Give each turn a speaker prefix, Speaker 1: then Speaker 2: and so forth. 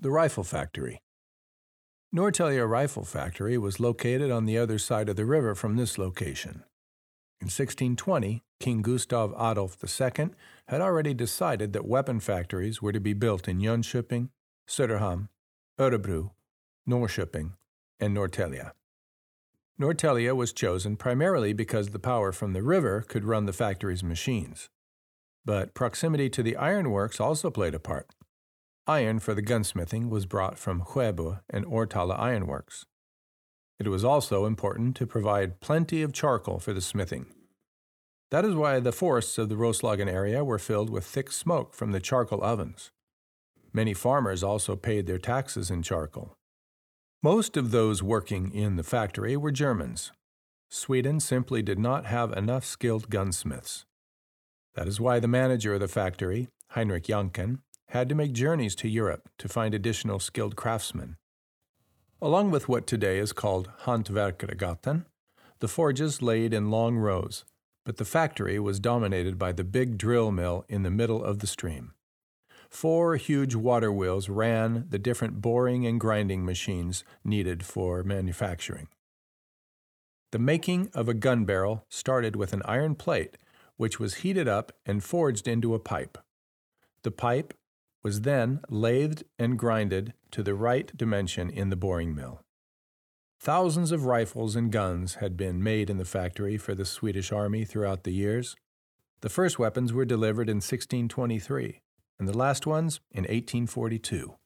Speaker 1: The Rifle Factory. Norrtälje Rifle Factory was located on the other side of the river from this location. In 1620, King Gustav Adolf II had already decided that weapon factories were to be built in Jönköping, Söderhamn, Örebro, Norrköping, and Norrtälje. Norrtälje was chosen primarily because the power from the river could run the factory's machines. But proximity to the ironworks also played a part. Iron for the gunsmithing was brought from Skebo and Ortala ironworks. It was also important to provide plenty of charcoal for the smithing. That is why the forests of the Roslagen area were filled with thick smoke from the charcoal ovens. Many farmers also paid their taxes in charcoal. Most of those working in the factory were Germans. Sweden simply did not have enough skilled gunsmiths. That is why the manager of the factory, Heinrich Janken, had to make journeys to Europe to find additional skilled craftsmen. Along with what today is called Hantverkargatan, the forges laid in long rows, but the factory was dominated by the big drill mill in the middle of the stream. Four huge water wheels ran the different boring and grinding machines needed for manufacturing. The making of a gun barrel started with an iron plate, which was heated up and forged into a pipe. The pipe was then lathed and grinded to the right dimension in the boring mill. Thousands of rifles and guns had been made in the factory for the Swedish army throughout the years. The first weapons were delivered in 1623 and the last ones in 1842.